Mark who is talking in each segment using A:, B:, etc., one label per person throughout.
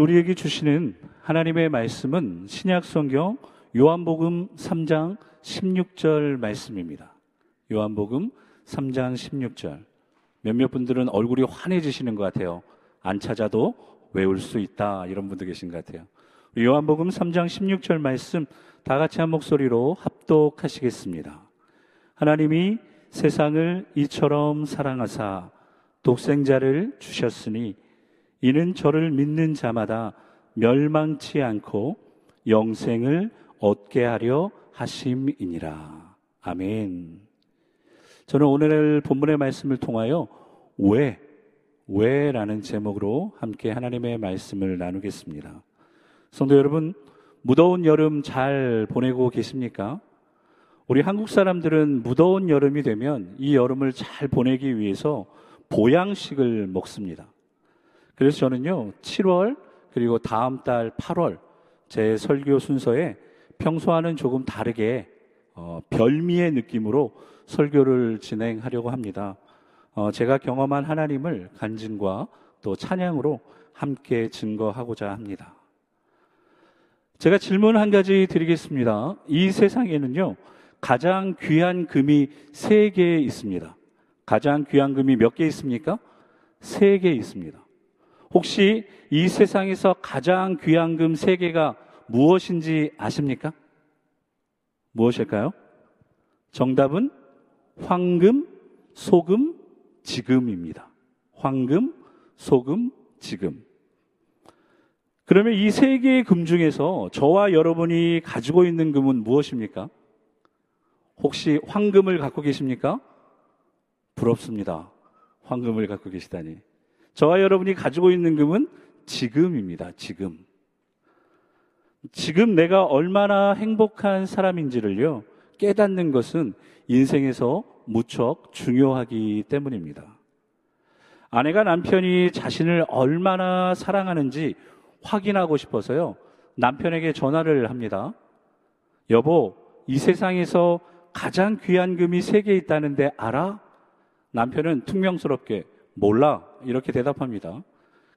A: 우리에게 주시는 하나님의 말씀은 신약 성경 요한복음 3장 16절 말씀입니다. 요한복음 3장 16절. 몇몇 분들은 얼굴이 환해지시는 것 같아요. 안 찾아도 외울 수 있다. 이런 분도 계신 것 같아요. 요한복음 3장 16절 말씀 다 같이 한 목소리로 합독하시겠습니다. 하나님이 세상을 이처럼 사랑하사 독생자를 주셨으니 이는 저를 믿는 자마다 멸망치 않고 영생을 얻게 하려 하심이니라. 아멘. 저는 오늘 본문의 말씀을 통하여 왜, 왜 라는 제목으로 함께 하나님의 말씀을 나누겠습니다. 성도 여러분, 무더운 여름 잘 보내고 계십니까? 우리 한국 사람들은 무더운 여름이 되면 이 여름을 잘 보내기 위해서 보양식을 먹습니다. 그래서 저는요, 7월, 그리고 다음 달 8월, 제 설교 순서에 평소와는 조금 다르게, 어, 별미의 느낌으로 설교를 진행하려고 합니다. 어, 제가 경험한 하나님을 간증과 또 찬양으로 함께 증거하고자 합니다. 제가 질문 한 가지 드리겠습니다. 이 세상에는요, 가장 귀한 금이 세 개 있습니다. 가장 귀한 금이 몇 개 있습니까? 세 개 있습니다. 혹시 이 세상에서 가장 귀한 금 세 개가 무엇인지 아십니까? 무엇일까요? 정답은 황금, 소금, 지금입니다. 황금, 소금, 지금. 그러면 이 세 개의 금 중에서 저와 여러분이 가지고 있는 금은 무엇입니까? 혹시 황금을 갖고 계십니까? 부럽습니다. 황금을 갖고 계시다니. 저와 여러분이 가지고 있는 금은 지금입니다. 지금. 지금 내가 얼마나 행복한 사람인지를요, 깨닫는 것은 인생에서 무척 중요하기 때문입니다. 아내가 남편이 자신을 얼마나 사랑하는지 확인하고 싶어서요, 남편에게 전화를 합니다. 여보, 이 세상에서 가장 귀한 금이 세 개 있다는데 알아? 남편은 퉁명스럽게 몰라. 이렇게 대답합니다.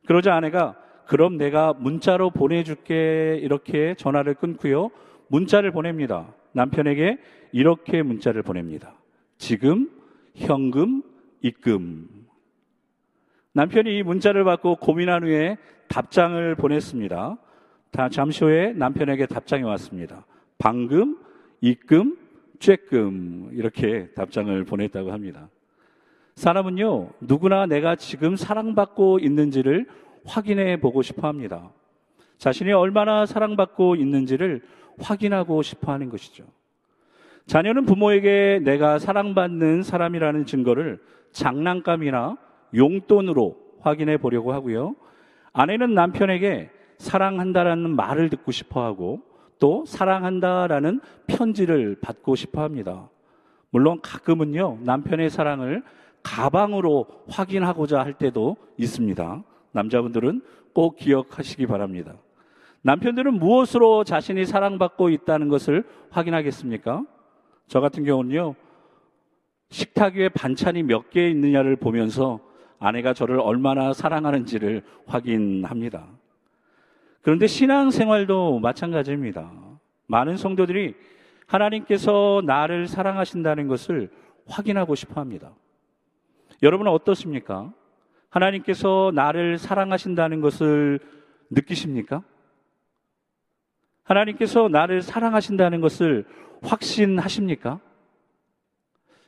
A: 그러자 아내가 그럼 내가 문자로 보내줄게. 이렇게 전화를 끊고요. 문자를 보냅니다. 남편에게 이렇게 문자를 보냅니다. 지금, 현금, 입금. 남편이 이 문자를 받고 고민한 후에 답장을 보냈습니다. 다 잠시 후에 남편에게 답장이 왔습니다. 방금, 입금, 쬐금 이렇게 답장을 보냈다고 합니다. 사람은요, 누구나 내가 지금 사랑받고 있는지를 확인해 보고 싶어 합니다. 자신이 얼마나 사랑받고 있는지를 확인하고 싶어 하는 것이죠. 자녀는 부모에게 내가 사랑받는 사람이라는 증거를 장난감이나 용돈으로 확인해 보려고 하고요. 아내는 남편에게 사랑한다라는 말을 듣고 싶어 하고 또 사랑한다라는 편지를 받고 싶어 합니다. 물론 가끔은요, 남편의 사랑을 가방으로 확인하고자 할 때도 있습니다. 남자분들은 꼭 기억하시기 바랍니다. 남편들은 무엇으로 자신이 사랑받고 있다는 것을 확인하겠습니까? 저 같은 경우는요, 식탁 위에 반찬이 몇 개 있느냐를 보면서 아내가 저를 얼마나 사랑하는지를 확인합니다. 그런데 신앙생활도 마찬가지입니다. 많은 성도들이 하나님께서 나를 사랑하신다는 것을 확인하고 싶어 합니다. 여러분은 어떻습니까? 하나님께서 나를 사랑하신다는 것을 느끼십니까? 하나님께서 나를 사랑하신다는 것을 확신하십니까?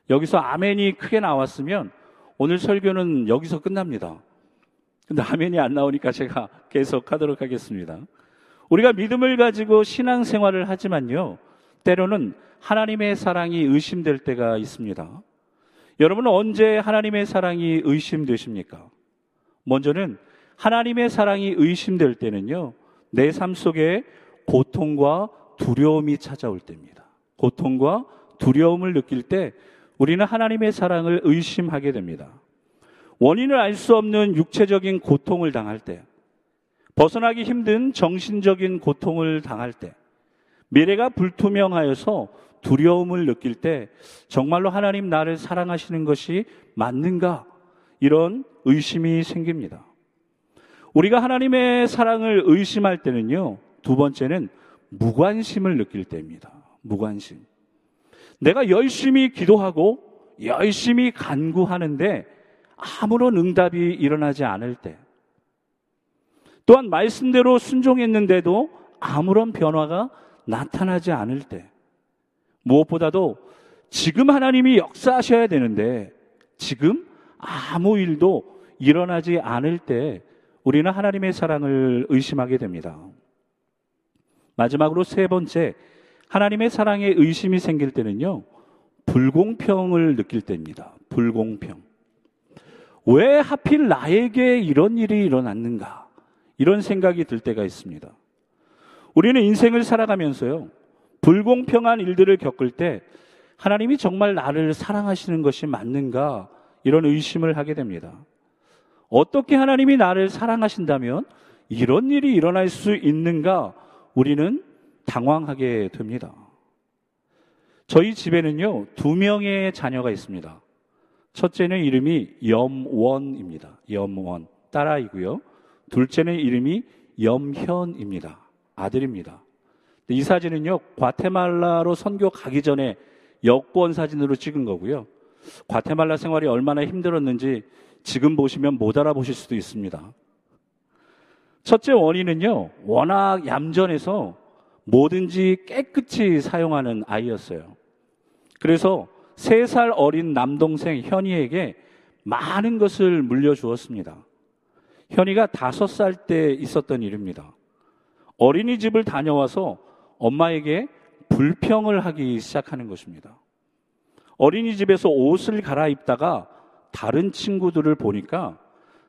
A: 여기서 아멘이 크게 나왔으면 오늘 설교는 여기서 끝납니다. 근데 아멘이 안 나오니까 제가 계속 하도록 하겠습니다. 우리가 믿음을 가지고 신앙 생활을 하지만요. 때로는 하나님의 사랑이 의심될 때가 있습니다. 여러분은 언제 하나님의 사랑이 의심되십니까? 먼저는 하나님의 사랑이 의심될 때는요, 내 삶 속에 고통과 두려움이 찾아올 때입니다. 고통과 두려움을 느낄 때 우리는 하나님의 사랑을 의심하게 됩니다. 원인을 알 수 없는 육체적인 고통을 당할 때, 벗어나기 힘든 정신적인 고통을 당할 때, 미래가 불투명하여서 두려움을 느낄 때 정말로 하나님 나를 사랑하시는 것이 맞는가? 이런 의심이 생깁니다. 우리가 하나님의 사랑을 의심할 때는요, 두 번째는 무관심을 느낄 때입니다. 무관심. 내가 열심히 기도하고 열심히 간구하는데 아무런 응답이 일어나지 않을 때, 또한 말씀대로 순종했는데도 아무런 변화가 나타나지 않을 때, 무엇보다도 지금 하나님이 역사하셔야 되는데 지금 아무 일도 일어나지 않을 때 우리는 하나님의 사랑을 의심하게 됩니다. 마지막으로 세 번째, 하나님의 사랑에 의심이 생길 때는요, 불공평을 느낄 때입니다. 불공평. 왜 하필 나에게 이런 일이 일어났는가? 이런 생각이 들 때가 있습니다. 우리는 인생을 살아가면서요, 불공평한 일들을 겪을 때 하나님이 정말 나를 사랑하시는 것이 맞는가? 이런 의심을 하게 됩니다. 어떻게 하나님이 나를 사랑하신다면 이런 일이 일어날 수 있는가? 우리는 당황하게 됩니다. 저희 집에는요, 두 명의 자녀가 있습니다. 첫째는 이름이 염원입니다. 염원. 딸아이고요. 둘째는 이름이 염현입니다. 아들입니다. 이 사진은요, 과테말라로 선교 가기 전에 여권 사진으로 찍은 거고요. 과테말라 생활이 얼마나 힘들었는지 지금 보시면 못 알아보실 수도 있습니다. 첫째 원인은요, 워낙 얌전해서 뭐든지 깨끗이 사용하는 아이였어요. 그래서 세 살 어린 남동생 현이에게 많은 것을 물려주었습니다. 현이가 다섯 살 때 있었던 일입니다. 어린이집을 다녀와서 엄마에게 불평을 하기 시작하는 것입니다. 어린이집에서 옷을 갈아입다가 다른 친구들을 보니까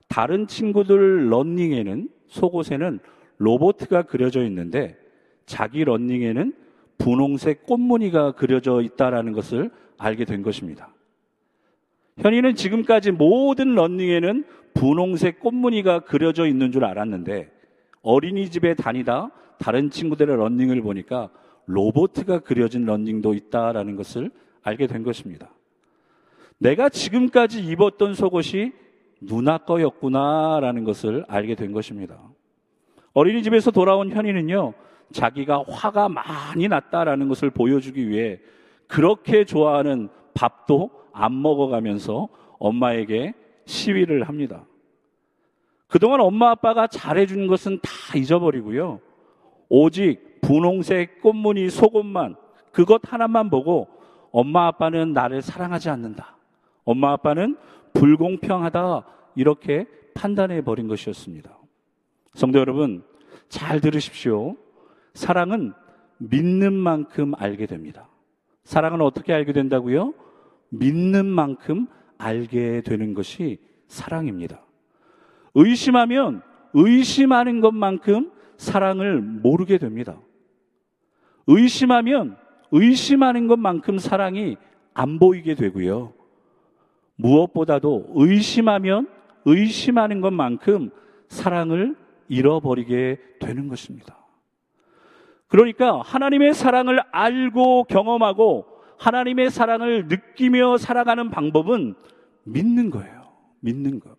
A: 다른 친구들 런닝에는 속옷에는 로보트가 그려져 있는데 자기 런닝에는 분홍색 꽃무늬가 그려져 있다라는 것을 알게 된 것입니다. 현이는 지금까지 모든 런닝에는 분홍색 꽃무늬가 그려져 있는 줄 알았는데 어린이집에 다니다 다른 친구들의 런닝을 보니까 로보트가 그려진 런닝도 있다라는 것을 알게 된 것입니다. 내가 지금까지 입었던 속옷이 누나 거였구나라는 것을 알게 된 것입니다. 어린이집에서 돌아온 현이는요, 자기가 화가 많이 났다라는 것을 보여주기 위해 그렇게 좋아하는 밥도 안 먹어가면서 엄마에게 시위를 합니다. 그동안 엄마 아빠가 잘해준 것은 다 잊어버리고요. 오직 분홍색 꽃무늬 속옷만 그것 하나만 보고 엄마 아빠는 나를 사랑하지 않는다. 엄마 아빠는 불공평하다. 이렇게 판단해 버린 것이었습니다. 성도 여러분, 잘 들으십시오. 사랑은 믿는 만큼 알게 됩니다. 사랑은 어떻게 알게 된다고요? 믿는 만큼 알게 되는 것이 사랑입니다. 의심하면 의심하는 것만큼 사랑을 모르게 됩니다. 의심하면 의심하는 것만큼 사랑이 안 보이게 되고요. 무엇보다도 의심하면 의심하는 것만큼 사랑을 잃어버리게 되는 것입니다. 그러니까 하나님의 사랑을 알고 경험하고 하나님의 사랑을 느끼며 살아가는 방법은 믿는 거예요. 믿는 것.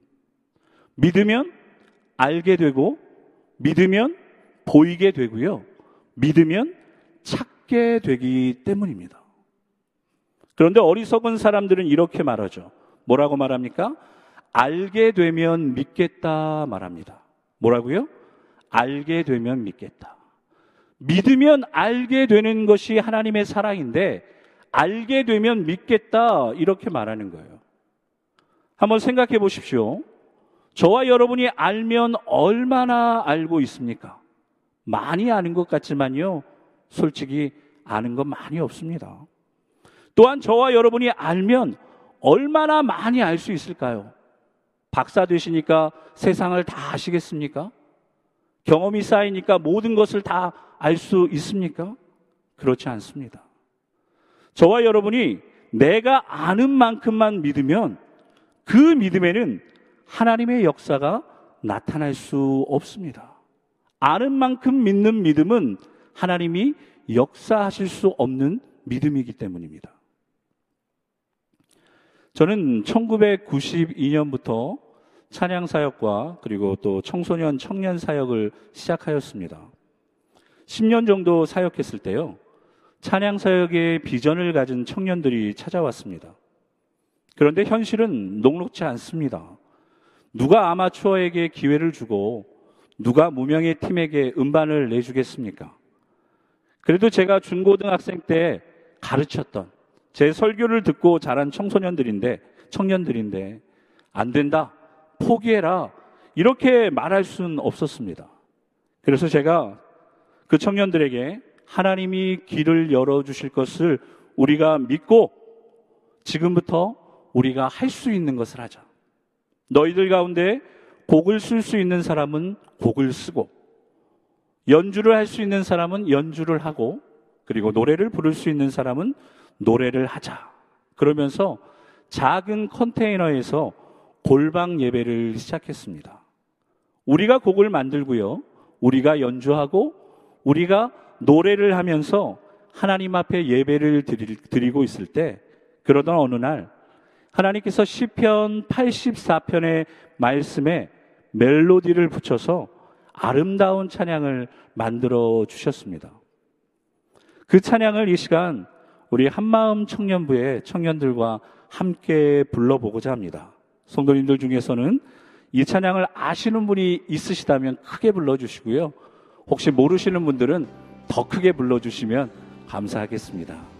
A: 믿으면 알게 되고 믿으면 보이게 되고요. 믿으면 찾게 되기 때문입니다. 그런데 어리석은 사람들은 이렇게 말하죠. 뭐라고 말합니까? 알게 되면 믿겠다 말합니다. 뭐라고요? 알게 되면 믿겠다. 믿으면 알게 되는 것이 하나님의 사랑인데 알게 되면 믿겠다 이렇게 말하는 거예요. 한번 생각해 보십시오. 저와 여러분이 알면 얼마나 알고 있습니까? 많이 아는 것 같지만요. 솔직히 아는 것 많이 없습니다. 또한 저와 여러분이 알면 얼마나 많이 알 수 있을까요? 박사 되시니까 세상을 다 아시겠습니까? 경험이 쌓이니까 모든 것을 다 알 수 있습니까? 그렇지 않습니다. 저와 여러분이 내가 아는 만큼만 믿으면 그 믿음에는 하나님의 역사가 나타날 수 없습니다. 아는 만큼 믿는 믿음은 하나님이 역사하실 수 없는 믿음이기 때문입니다. 저는 1992년부터 찬양 사역과 그리고 또 청소년 청년 사역을 시작하였습니다. 10년 정도 사역했을 때요. 찬양 사역의 비전을 가진 청년들이 찾아왔습니다. 그런데 현실은 녹록지 않습니다. 누가 아마추어에게 기회를 주고 누가 무명의 팀에게 음반을 내주겠습니까? 그래도 제가 중고등학생 때 가르쳤던 제 설교를 듣고 자란 청소년들인데, 청년들인데, 안 된다. 포기해라. 이렇게 말할 수는 없었습니다. 그래서 제가 그 청년들에게 하나님이 길을 열어 주실 것을 우리가 믿고 지금부터 우리가 할 수 있는 것을 하자. 너희들 가운데 곡을 쓸 수 있는 사람은 곡을 쓰고 연주를 할 수 있는 사람은 연주를 하고 그리고 노래를 부를 수 있는 사람은 노래를 하자. 그러면서 작은 컨테이너에서 골방 예배를 시작했습니다. 우리가 곡을 만들고요. 우리가 연주하고 우리가 노래를 하면서 하나님 앞에 예배를 드리고 있을 때 그러던 어느 날 하나님께서 시편 84편의 말씀에 멜로디를 붙여서 아름다운 찬양을 만들어 주셨습니다. 그 찬양을 이 시간 우리 한마음 청년부의 청년들과 함께 불러보고자 합니다. 성도님들 중에서는 이 찬양을 아시는 분이 있으시다면 크게 불러주시고요. 혹시 모르시는 분들은 더 크게 불러주시면 감사하겠습니다.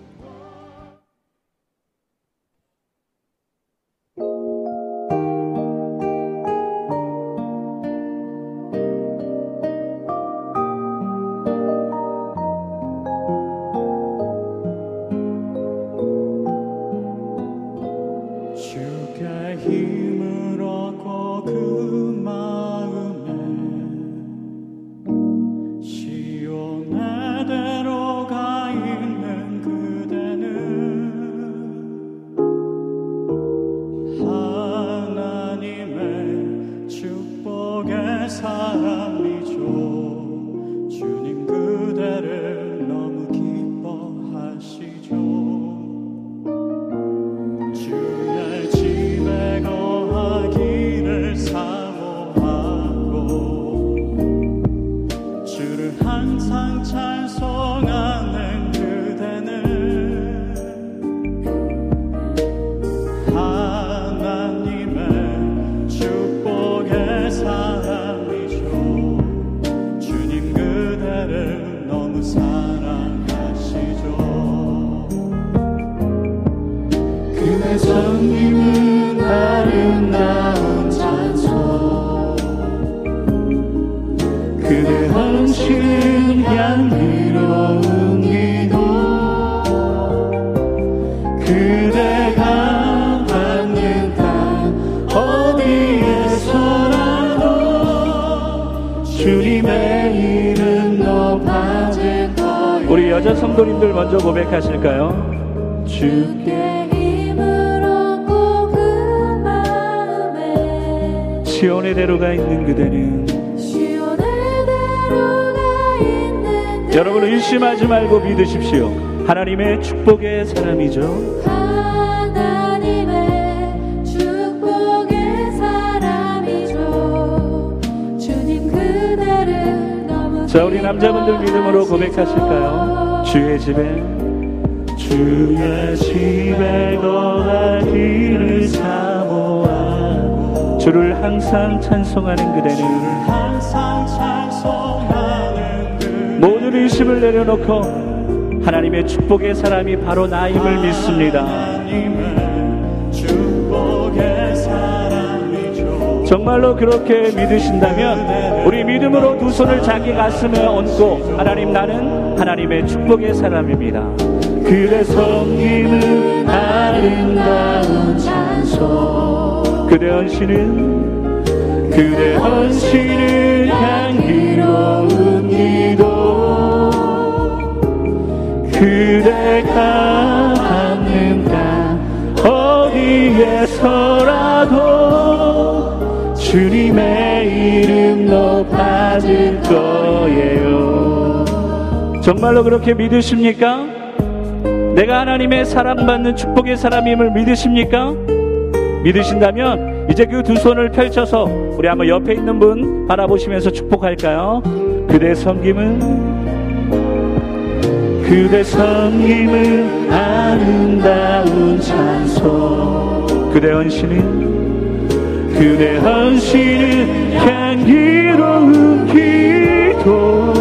A: 우리 여자 성도님들 먼저 고백하실까요? 주께 시온의 대로가 있는 그대는 여러분 의심하지 말고 믿으십시오. 하나님의 축복의 사람이죠. 자, 우리 남자분들 믿음으로 고백하실까요? 주의 집에 주의 집에 거하기를 사모하고 주를 항상 찬송하는 그대는 모든 의심을 내려놓고 하나님의 축복의 사람이 바로 나임을 믿습니다. 정말로 그렇게 믿으신다면 우리 믿음으로 두 손을 자기 가슴에 얹고 하나님 나는 하나님의 축복의 사람입니다. 그대 성님은 아름다운 찬송 그대 헌신은 그대 헌신은 향기로운 기도 그대가 받는다 어디에서라도 주님의 이름 높아질 거예요. 정말로 그렇게 믿으십니까? 내가 하나님의 사랑받는 축복의 사람임을 믿으십니까? 믿으신다면 이제 그 두 손을 펼쳐서 우리 한번 옆에 있는 분 바라보시면서 축복할까요? 그대 섬김은 그대 섬김은 아름다운 찬송 그대 헌신은 그대 헌신은 향기로운 기도.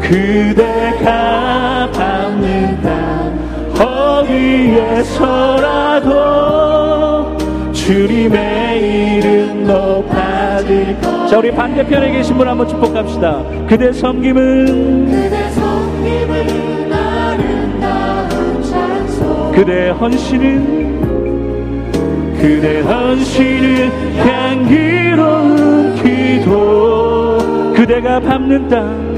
A: 그대가 받는다 어디에서라도 주님의 이름 높아질 자 우리 반대편에 계신 분 한번 축복합시다. 그대 섬김은 그대 섬김은 아름다운 찬송. 그대 헌신은 그대 헌신은 향기로운 기도. 그대가 밟는 땅.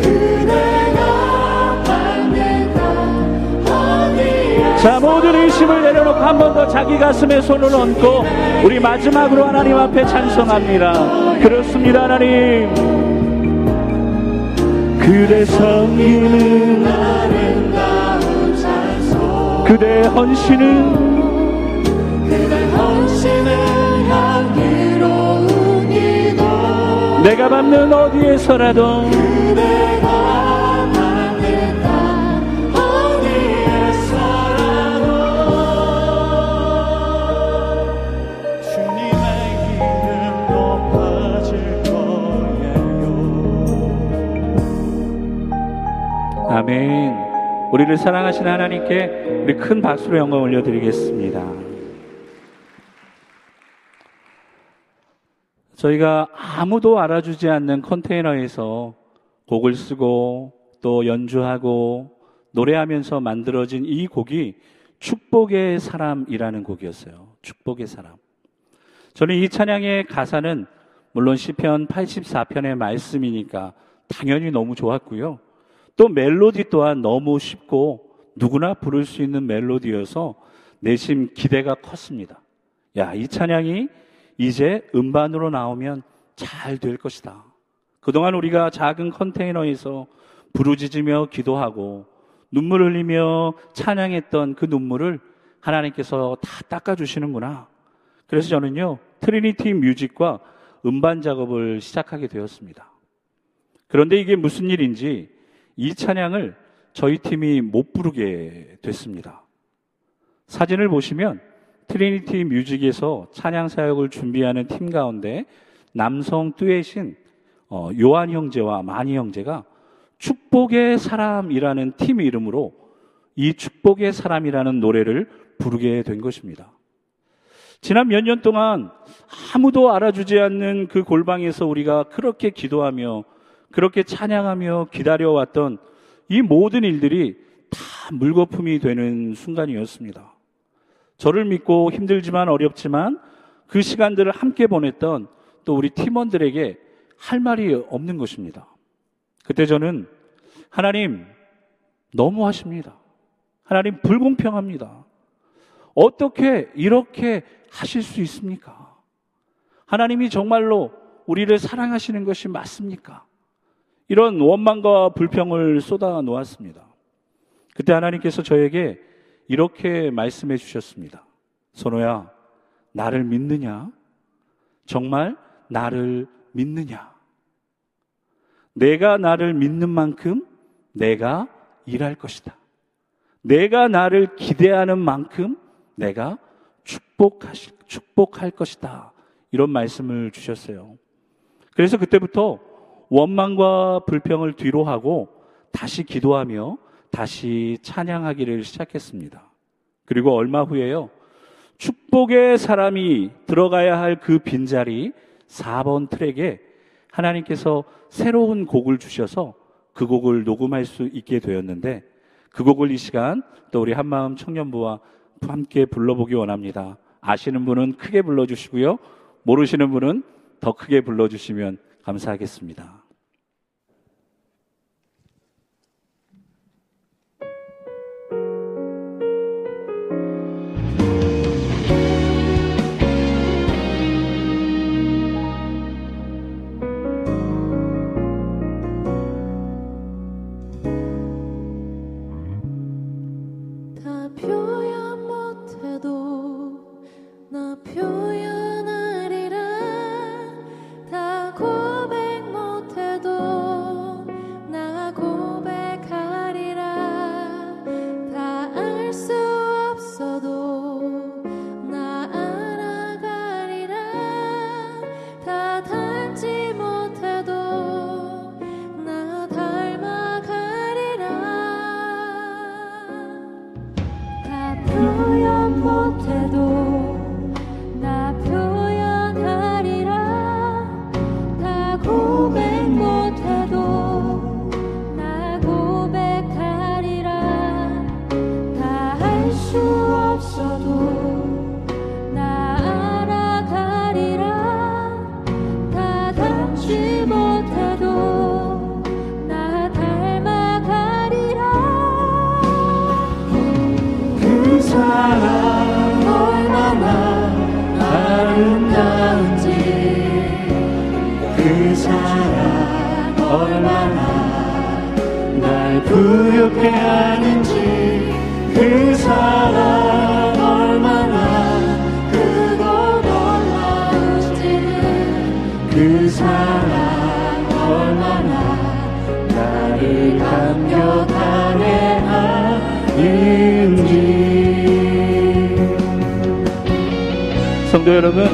A: 자 모든 의심을 내려놓고 한 번 더 자기 가슴에 손을 얹고 우리 마지막으로 하나님 앞에 찬송합니다. 그렇습니다 하나님. 그대 성기는 그대 헌신은 내가 밟는 어디에서라도 아멘. 우리를 사랑하시는 하나님께 우리 큰 박수로 영광 올려드리겠습니다. 저희가 아무도 알아주지 않는 컨테이너에서 곡을 쓰고 또 연주하고 노래하면서 만들어진 이 곡이 축복의 사람이라는 곡이었어요. 축복의 사람. 저는 이 찬양의 가사는 물론 시편 84편의 말씀이니까 당연히 너무 좋았고요. 또 멜로디 또한 너무 쉽고 누구나 부를 수 있는 멜로디여서 내심 기대가 컸습니다. 야, 이 찬양이 이제 음반으로 나오면 잘 될 것이다. 그동안 우리가 작은 컨테이너에서 부르짖으며 기도하고 눈물 흘리며 찬양했던 그 눈물을 하나님께서 다 닦아주시는구나. 그래서 저는요, Trinity Music과 음반 작업을 시작하게 되었습니다. 그런데 이게 무슨 일인지 이 찬양을 저희 팀이 못 부르게 됐습니다. 사진을 보시면 Trinity Music에서 찬양 사역을 준비하는 팀 가운데 남성 듀엣인 어, 요한 형제와 마니 형제가 축복의 사람이라는 팀 이름으로 이 축복의 사람이라는 노래를 부르게 된 것입니다. 지난 몇 년 동안 아무도 알아주지 않는 그 골방에서 우리가 그렇게 기도하며 그렇게 찬양하며 기다려왔던 이 모든 일들이 다 물거품이 되는 순간이었습니다. 저를 믿고 힘들지만 어렵지만 그 시간들을 함께 보냈던 또 우리 팀원들에게 할 말이 없는 것입니다. 그때 저는 하나님 너무 하십니다. 하나님 불공평합니다. 어떻게 이렇게 하실 수 있습니까? 하나님이 정말로 우리를 사랑하시는 것이 맞습니까? 이런 원망과 불평을 쏟아 놓았습니다. 그때 하나님께서 저에게 이렇게 말씀해 주셨습니다. 선호야, 나를 믿느냐? 정말 나를 믿느냐? 내가 나를 믿는 만큼 내가 일할 것이다. 내가 나를 기대하는 만큼 내가 축복하실, 축복할 것이다. 이런 말씀을 주셨어요. 그래서 그때부터 원망과 불평을 뒤로 하고 다시 기도하며 다시 찬양하기를 시작했습니다. 그리고 얼마 후에요. 축복의 사람이 들어가야 할 그 빈자리 4번 트랙에 하나님께서 새로운 곡을 주셔서 그 곡을 녹음할 수 있게 되었는데 그 곡을 이 시간 또 우리 한마음 청년부와 함께 불러보기 원합니다. 아시는 분은 크게 불러주시고요. 모르시는 분은 더 크게 불러주시면 감사하겠습니다. 성도 여러분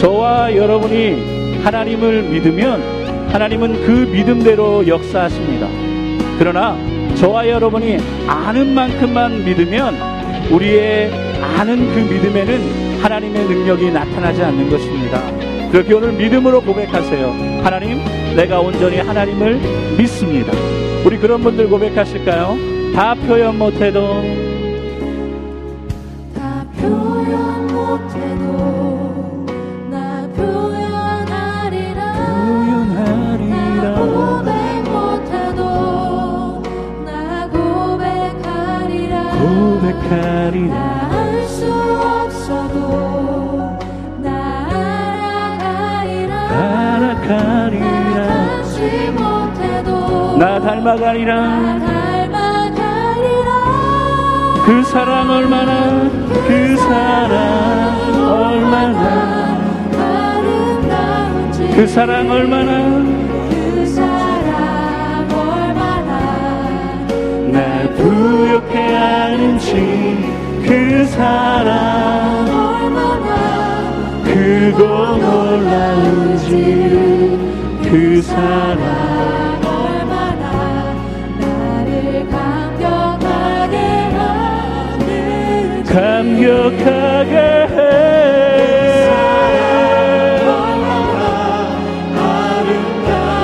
A: 저와 여러분이 하나님을 믿으면 하나님은 그 믿음대로 역사하십니다 그러나 저와 여러분이 아는 만큼만 믿으면 우리의 아는 그 믿음에는 하나님의 능력이 나타나지 않는 것입니다. 그렇게 오늘 믿음으로 고백하세요. 하나님, 내가 온전히 하나님을 믿습니다. 우리 그런 분들 고백하실까요? 다 표현 못해도
B: 나
A: 닮아가리라 나그 사랑 얼마나 그 사랑 얼마나.
B: 아름다운지
A: 그 사랑 얼마나
B: 그 사랑 얼마나.
A: 날 부욕해 하는지 그 사랑
B: 얼마나
A: 크고 놀라운지 그 사랑
B: 감격하게
A: 해.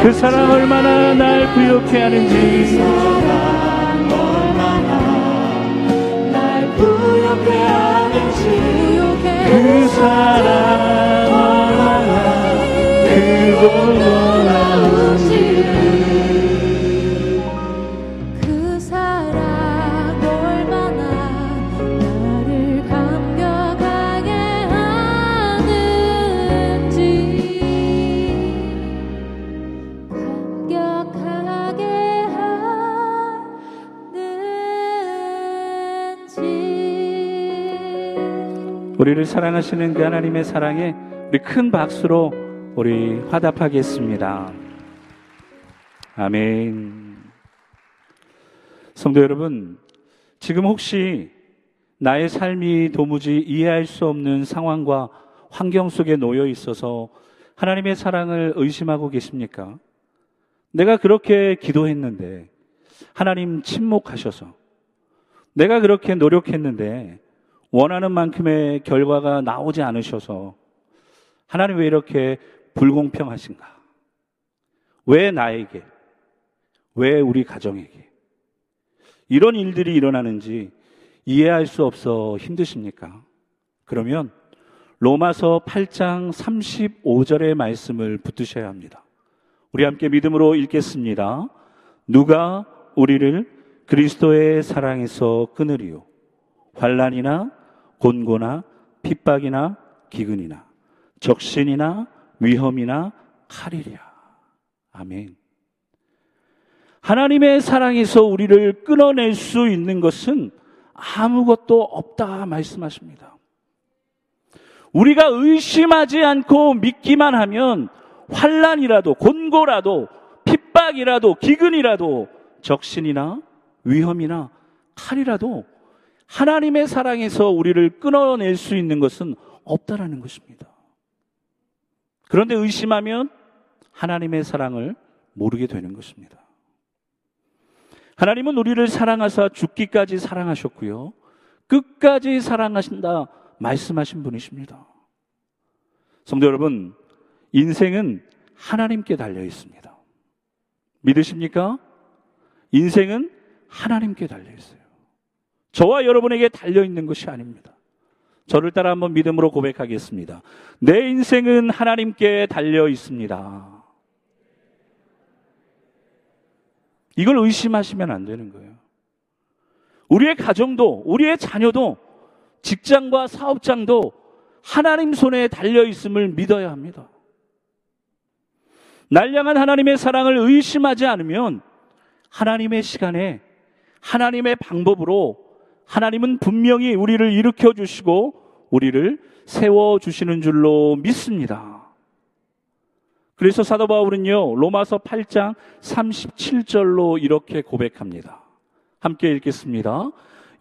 A: 그 사랑 얼마나 날 부욕해 하는지 그 사랑 우리를 사랑하시는 그 하나님의 사랑에 우리 큰 박수로 우리 화답하겠습니다. 아멘. 성도 여러분, 지금 혹시 나의 삶이 도무지 이해할 수 없는 상황과 환경 속에 놓여 있어서 하나님의 사랑을 의심하고 계십니까? 내가 그렇게 기도했는데 하나님 침묵하셔서 내가 그렇게 노력했는데 원하는 만큼의 결과가 나오지 않으셔서 하나님 왜 이렇게 불공평하신가? 왜 나에게? 왜 우리 가정에게? 이런 일들이 일어나는지 이해할 수 없어 힘드십니까? 그러면 로마서 8장 35절의 말씀을 붙드셔야 합니다. 우리 함께 믿음으로 읽겠습니다. 누가 우리를 그리스도의 사랑에서 끊으리요? 환란이나 곤고나 핍박이나 기근이나 적신이나 위험이나 칼이랴. 아멘. 하나님의 사랑에서 우리를 끊어낼 수 있는 것은 아무것도 없다 말씀하십니다. 우리가 의심하지 않고 믿기만 하면 환란이라도 곤고라도 핍박이라도 기근이라도 적신이나 위험이나 칼이라도 하나님의 사랑에서 우리를 끊어낼 수 있는 것은 없다라는 것입니다. 그런데 의심하면 하나님의 사랑을 모르게 되는 것입니다. 하나님은 우리를 사랑하사 죽기까지 사랑하셨고요. 끝까지 사랑하신다 말씀하신 분이십니다. 성도 여러분, 인생은 하나님께 달려 있습니다. 믿으십니까? 인생은 하나님께 달려 있어요. 저와 여러분에게 달려 있는 것이 아닙니다. 저를 따라 한번 믿음으로 고백하겠습니다. 내 인생은 하나님께 달려 있습니다. 이걸 의심하시면 안 되는 거예요. 우리의 가정도, 우리의 자녀도, 직장과 사업장도 하나님 손에 달려 있음을 믿어야 합니다. 날 향한 하나님의 사랑을 의심하지 않으면 하나님의 시간에 하나님의 방법으로 하나님은 분명히 우리를 일으켜 주시고 우리를 세워 주시는 줄로 믿습니다. 그래서 사도 바울은요, 로마서 8장 37절로 이렇게 고백합니다. 함께 읽겠습니다.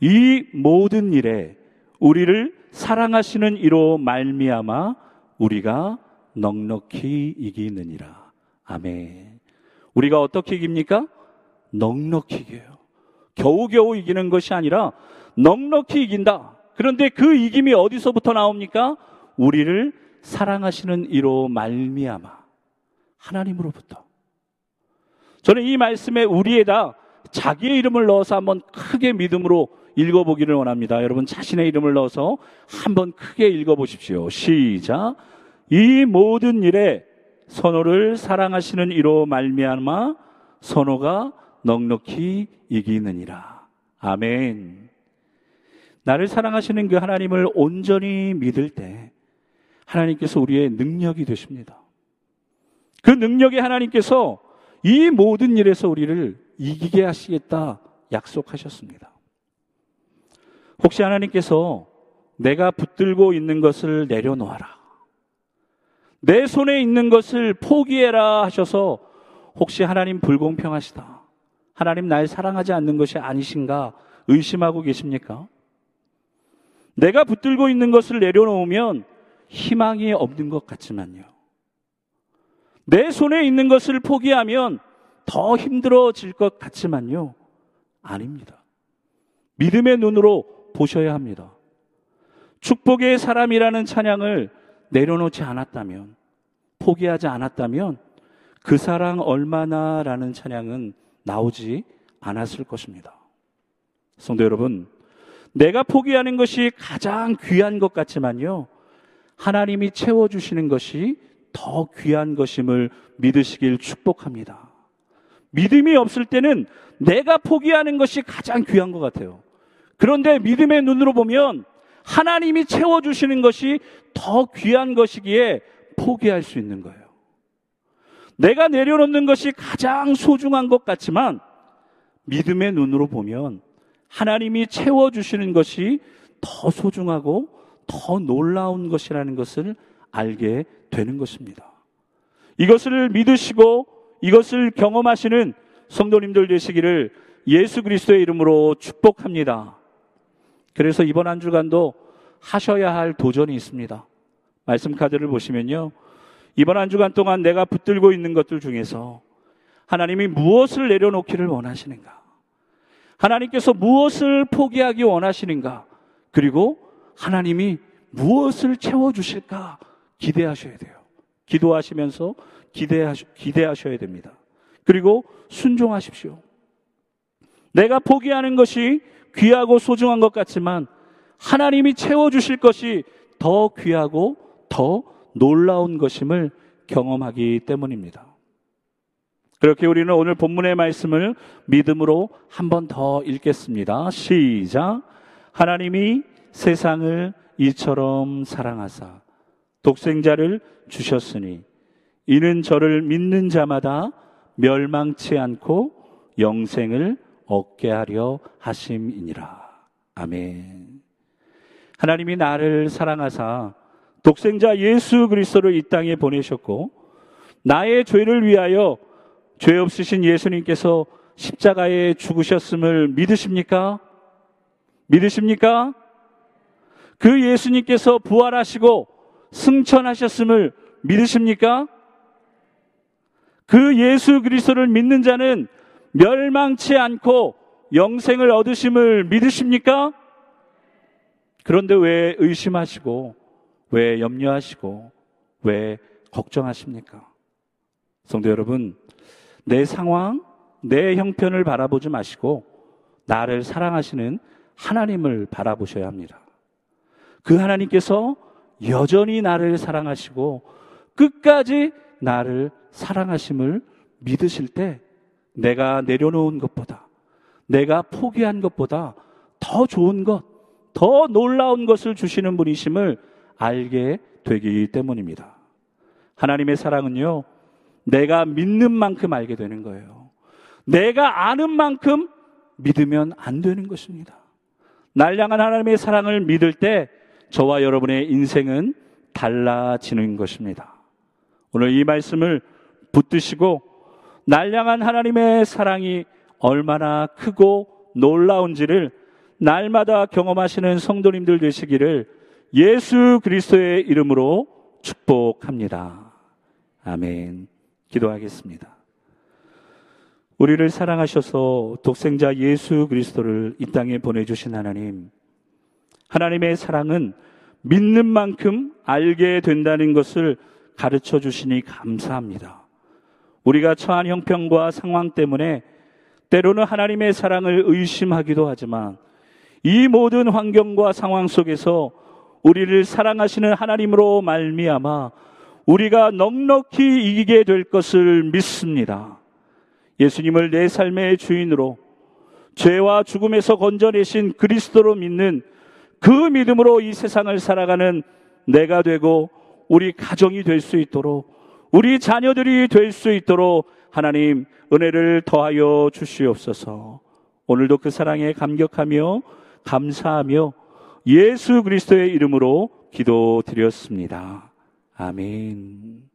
A: 이 모든 일에 우리를 사랑하시는 이로 말미암아 우리가 넉넉히 이기느니라. 아멘. 우리가 어떻게 이깁니까? 넉넉히 이겨요. 겨우겨우 이기는 것이 아니라 넉넉히 이긴다. 그런데 그 이김이 어디서부터 나옵니까? 우리를 사랑하시는 이로 말미암아 하나님으로부터. 저는 이 말씀에 우리에다 자기의 이름을 넣어서 한번 크게 믿음으로 읽어보기를 원합니다. 여러분 자신의 이름을 넣어서 한번 크게 읽어보십시오. 시작. 이 모든 일에 선호를 사랑하시는 이로 말미암아 선호가 넉넉히 이기느니라. 아멘. 나를 사랑하시는 그 하나님을 온전히 믿을 때 하나님께서 우리의 능력이 되십니다. 그 능력의 하나님께서 이 모든 일에서 우리를 이기게 하시겠다 약속하셨습니다. 혹시 하나님께서 내가 붙들고 있는 것을 내려놓아라. 내 손에 있는 것을 포기해라 하셔서 혹시 하나님 불공평하시다. 하나님 날 사랑하지 않는 것이 아니신가 의심하고 계십니까? 내가 붙들고 있는 것을 내려놓으면 희망이 없는 것 같지만요. 내 손에 있는 것을 포기하면 더 힘들어질 것 같지만요. 아닙니다. 믿음의 눈으로 보셔야 합니다. 축복의 사람이라는 찬양을 내려놓지 않았다면, 포기하지 않았다면, 그 사랑 얼마나 라는 찬양은 나오지 않았을 것입니다. 성도 여러분, 내가 포기하는 것이 가장 귀한 것 같지만요. 하나님이 채워주시는 것이 더 귀한 것임을 믿으시길 축복합니다. 믿음이 없을 때는 내가 포기하는 것이 가장 귀한 것 같아요. 그런데 믿음의 눈으로 보면 하나님이 채워주시는 것이 더 귀한 것이기에 포기할 수 있는 거예요. 내가 내려놓는 것이 가장 소중한 것 같지만 믿음의 눈으로 보면 하나님이 채워주시는 것이 더 소중하고 더 놀라운 것이라는 것을 알게 되는 것입니다. 이것을 믿으시고 이것을 경험하시는 성도님들 되시기를 예수 그리스도의 이름으로 축복합니다. 그래서 이번 한 주간도 하셔야 할 도전이 있습니다. 말씀 카드를 보시면요. 이번 한 주간 동안 내가 붙들고 있는 것들 중에서 하나님이 무엇을 내려놓기를 원하시는가? 하나님께서 무엇을 포기하기 원하시는가? 그리고 하나님이 무엇을 채워주실까? 기대하셔야 돼요. 기도하시면서 기대하셔, 기대하셔야 됩니다. 그리고 순종하십시오. 내가 포기하는 것이 귀하고 소중한 것 같지만 하나님이 채워주실 것이 더 귀하고 더 놀라운 것임을 경험하기 때문입니다. 그렇게 우리는 오늘 본문의 말씀을 믿음으로 한 번 더 읽겠습니다. 시작. 하나님이 세상을 이처럼 사랑하사 독생자를 주셨으니 이는 저를 믿는 자마다 멸망치 않고 영생을 얻게 하려 하심이니라. 아멘. 하나님이 나를 사랑하사 독생자 예수 그리스도를 이 땅에 보내셨고 나의 죄를 위하여 죄 없으신 예수님께서 십자가에 죽으셨음을 믿으십니까? 믿으십니까? 그 예수님께서 부활하시고 승천하셨음을 믿으십니까? 그 예수 그리스도를 믿는 자는 멸망치 않고 영생을 얻으심을 믿으십니까? 그런데 왜 의심하시고, 왜 염려하시고, 왜 걱정하십니까? 성도 여러분, 내 상황, 내 형편을 바라보지 마시고, 나를 사랑하시는 하나님을 바라보셔야 합니다. 그 하나님께서 여전히 나를 사랑하시고, 끝까지 나를 사랑하심을 믿으실 때, 내가 내려놓은 것보다, 내가 포기한 것보다 더 좋은 것, 더 놀라운 것을 주시는 분이심을 알게 되기 때문입니다. 하나님의 사랑은요, 내가 믿는 만큼 알게 되는 거예요. 내가 아는 만큼 믿으면 안 되는 것입니다. 날 향한 하나님의 사랑을 믿을 때 저와 여러분의 인생은 달라지는 것입니다. 오늘 이 말씀을 붙드시고 날 향한 하나님의 사랑이 얼마나 크고 놀라운지를 날마다 경험하시는 성도님들 되시기를 예수 그리스도의 이름으로 축복합니다. 아멘. 기도하겠습니다. 우리를 사랑하셔서 독생자 예수 그리스도를 이 땅에 보내주신 하나님. 하나님의 사랑은 믿는 만큼 알게 된다는 것을 가르쳐 주시니 감사합니다. 우리가 처한 형편과 상황 때문에 때로는 하나님의 사랑을 의심하기도 하지만 이 모든 환경과 상황 속에서 우리를 사랑하시는 하나님으로 말미암아 우리가 넉넉히 이기게 될 것을 믿습니다. 예수님을 내 삶의 주인으로 죄와 죽음에서 건져내신 그리스도로 믿는 그 믿음으로 이 세상을 살아가는 내가 되고 우리 가정이 될 수 있도록 우리 자녀들이 될 수 있도록 하나님 은혜를 더하여 주시옵소서. 오늘도 그 사랑에 감격하며 감사하며 예수 그리스도의 이름으로 기도드렸습니다. 아멘.